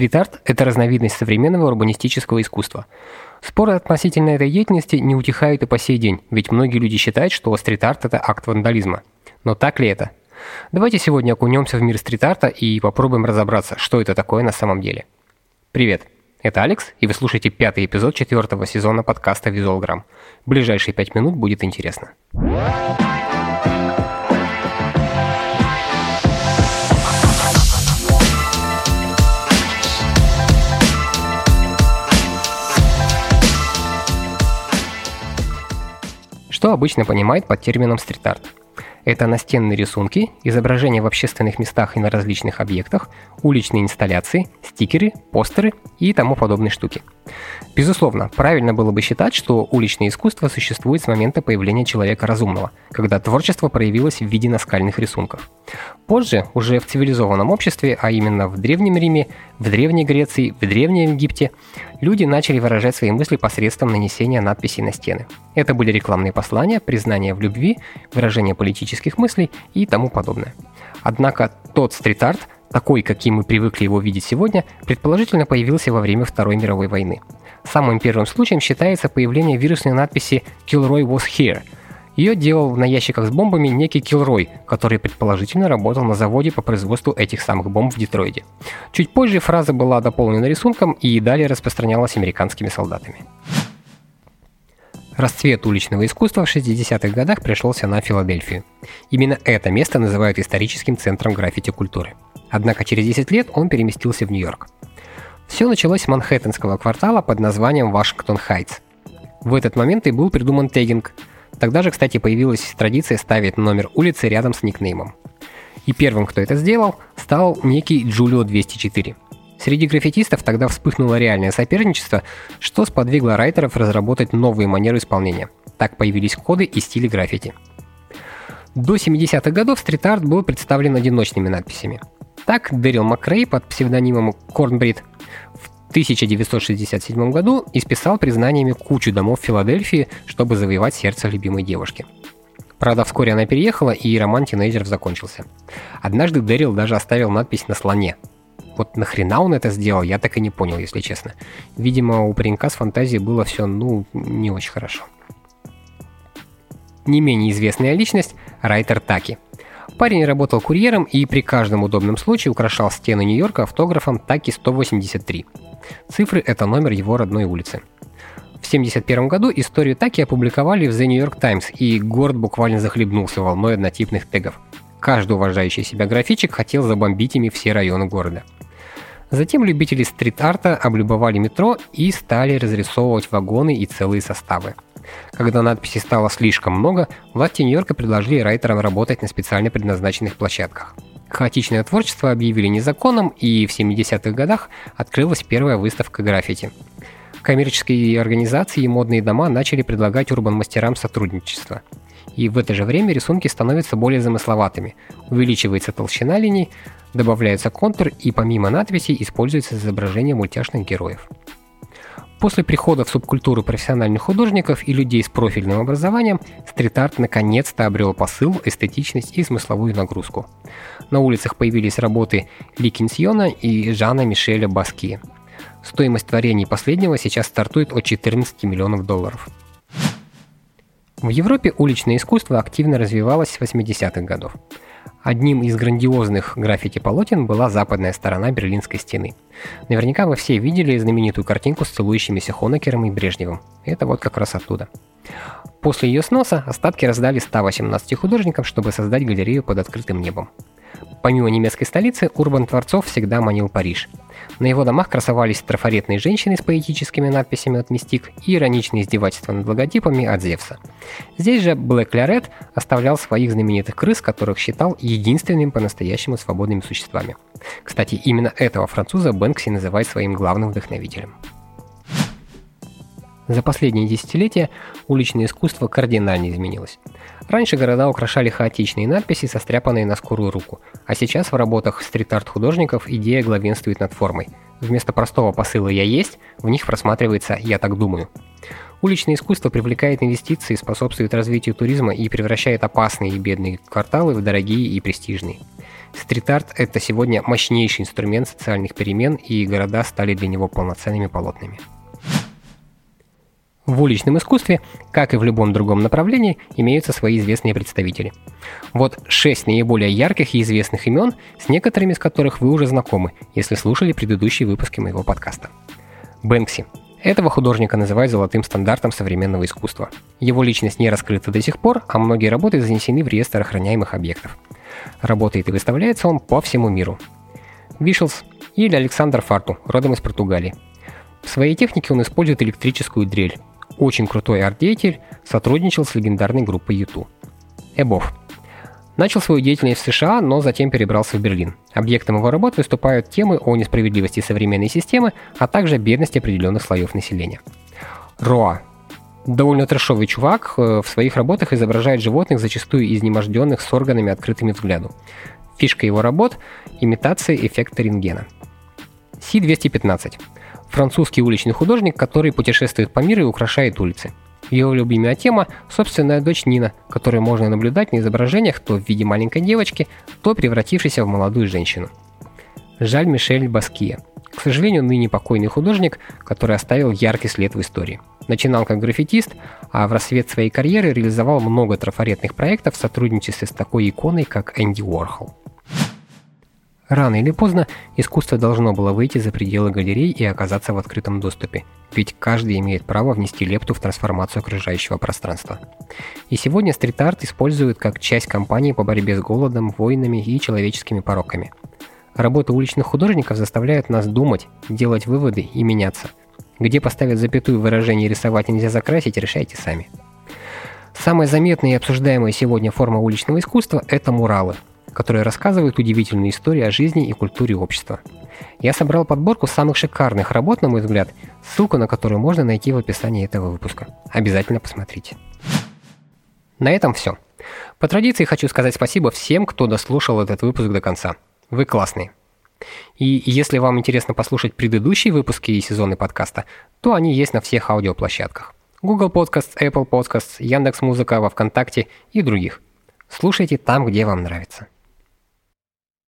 Стрит-арт – это разновидность современного урбанистического искусства. Споры относительно этой деятельности не утихают и по сей день, ведь многие люди считают, что стрит-арт – это акт вандализма. Но так ли это? Давайте сегодня окунемся в мир стрит-арта и попробуем разобраться, что это такое на самом деле. Привет, это Алекс, и вы слушаете пятый эпизод четвертого сезона подкаста «Визуалграмм». Ближайшие пять минут будет интересно. Что обычно понимают под термином стрит-арт? Это настенные рисунки, изображения в общественных местах и на различных объектах, уличные инсталляции, стикеры, постеры и тому подобные штуки. Безусловно, правильно было бы считать, что уличное искусство существует с момента появления человека разумного, когда творчество проявилось в виде наскальных рисунков. Позже, уже в цивилизованном обществе, а именно в Древнем Риме, в Древней Греции, в Древнем Египте, люди начали выражать свои мысли посредством нанесения надписей на стены. Это были рекламные послания, признания в любви, выражение политических мыслей и тому подобное. Однако тот стрит-арт, такой, каким мы привыкли его видеть сегодня, предположительно появился во время Второй мировой войны. Самым первым случаем считается появление вирусной надписи «Kilroy was here», ее делал на ящиках с бомбами некий Килрой, который предположительно работал на заводе по производству этих самых бомб в Детройде. Чуть позже фраза была дополнена рисунком и далее распространялась американскими солдатами. Расцвет уличного искусства в 60-х годах пришелся на Филадельфию. Именно это место называют историческим центром граффити-культуры. Однако через 10 лет он переместился в Нью-Йорк. Все началось с манхэттенского квартала под названием Вашингтон Хайтс. В этот момент и был придуман тегинг. Тогда же, кстати, появилась традиция ставить номер улицы рядом с никнеймом. И первым, кто это сделал, стал некий Джулио 204. Среди граффитистов тогда вспыхнуло реальное соперничество, что сподвигло райтеров разработать новые манеры исполнения. Так появились коды и стили граффити. До 70-х годов стрит-арт был представлен одиночными надписями. Так Дэрил Макрей под псевдонимом Корнбрид в 1967 году исписал признаниями кучу домов в Филадельфии, чтобы завоевать сердце любимой девушки. Правда, вскоре она переехала, и роман тинейджеров закончился. Однажды Дэрил даже оставил надпись на слоне. Вот нахрена он это сделал, я так и не понял, если честно. Видимо, у паренька с фантазией было все, ну, не очень хорошо. Не менее известная личность – Райтер Таки – Парень работал курьером и при каждом удобном случае украшал стены Нью-Йорка автографом Таки 183. Цифры – это номер его родной улицы. В 1971 году историю Таки опубликовали в The New York Times, и город буквально захлебнулся волной однотипных тегов. Каждый уважающий себя графичик хотел забомбить ими все районы города. Затем любители стрит-арта облюбовали метро и стали разрисовывать вагоны и целые составы. Когда надписей стало слишком много, власти Нью-Йорка предложили райтерам работать на специально предназначенных площадках. Хаотичное творчество объявили незаконным, и в 70-х годах открылась первая выставка граффити. Коммерческие организации и модные дома начали предлагать урбан-мастерам сотрудничество. И в это же время рисунки становятся более замысловатыми, увеличивается толщина линий, добавляется контур и помимо надписей используется изображение мультяшных героев. После прихода в субкультуру профессиональных художников и людей с профильным образованием, стрит-арт наконец-то обрел посыл, эстетичность и смысловую нагрузку. На улицах появились работы Ли Кинсьона и Жана Мишеля Баски. Стоимость творений последнего сейчас стартует от 14 миллионов долларов. В Европе уличное искусство активно развивалось с 80-х годов. Одним из грандиозных граффити-полотен была западная сторона Берлинской стены. Наверняка вы все видели знаменитую картинку с целующимися Хонекером и Брежневым. Это вот как раз оттуда. После ее сноса остатки раздали 118 художникам, чтобы создать галерею под открытым небом. Помимо немецкой столицы, Урбан Творцов всегда манил Париж. На его домах красовались трафаретные женщины с поэтическими надписями от Мистик и ироничные издевательства над логотипами от Зевса. Здесь же Блэк Лярет оставлял своих знаменитых крыс, которых считал единственными по-настоящему свободными существами. Кстати, именно этого француза Бэнкси называет своим главным вдохновителем. За последние десятилетия уличное искусство кардинально изменилось. Раньше города украшали хаотичные надписи, состряпанные на скорую руку, а сейчас в работах стрит-арт художников идея главенствует над формой. Вместо простого посыла «я есть» в них просматривается «я так думаю». Уличное искусство привлекает инвестиции, способствует развитию туризма и превращает опасные и бедные кварталы в дорогие и престижные. Стрит-арт – это сегодня мощнейший инструмент социальных перемен, и города стали для него полноценными полотнами. В уличном искусстве, как и в любом другом направлении, имеются свои известные представители. Вот шесть наиболее ярких и известных имен, с некоторыми из которых вы уже знакомы, если слушали предыдущие выпуски моего подкаста. Бэнкси. Этого художника называют золотым стандартом современного искусства. Его личность не раскрыта до сих пор, а многие работы занесены в реестр охраняемых объектов. Работает и выставляется он по всему миру. Вишелс или Александр Фарту, родом из Португалии. В своей технике он использует электрическую дрель, очень крутой арт-деятель, сотрудничал с легендарной группой YouTube. Эбов. Начал свою деятельность в США, но затем перебрался в Берлин. Объектом его работ выступают темы о несправедливости современной системы, а также бедности определенных слоев населения. Роа. Довольно трешовый чувак, э, в своих работах изображает животных, зачастую изнеможденных с органами открытыми взгляду. Фишка его работ – имитация эффекта рентгена. Си-215 французский уличный художник, который путешествует по миру и украшает улицы. Его любимая тема – собственная дочь Нина, которую можно наблюдать на изображениях то в виде маленькой девочки, то превратившейся в молодую женщину. Жаль Мишель Баския. К сожалению, ныне покойный художник, который оставил яркий след в истории. Начинал как граффитист, а в рассвет своей карьеры реализовал много трафаретных проектов в сотрудничестве с такой иконой, как Энди Уорхол. Рано или поздно искусство должно было выйти за пределы галерей и оказаться в открытом доступе, ведь каждый имеет право внести лепту в трансформацию окружающего пространства. И сегодня стрит-арт используют как часть кампании по борьбе с голодом, войнами и человеческими пороками. Работа уличных художников заставляет нас думать, делать выводы и меняться. Где поставить запятую выражение «рисовать нельзя закрасить» решайте сами. Самая заметная и обсуждаемая сегодня форма уличного искусства – это муралы – которые рассказывают удивительные истории о жизни и культуре общества. Я собрал подборку самых шикарных работ, на мой взгляд, ссылку на которую можно найти в описании этого выпуска. Обязательно посмотрите. На этом все. По традиции хочу сказать спасибо всем, кто дослушал этот выпуск до конца. Вы классные. И если вам интересно послушать предыдущие выпуски и сезоны подкаста, то они есть на всех аудиоплощадках. Google Podcasts, Apple Podcasts, Яндекс.Музыка, во Вконтакте и других. Слушайте там, где вам нравится.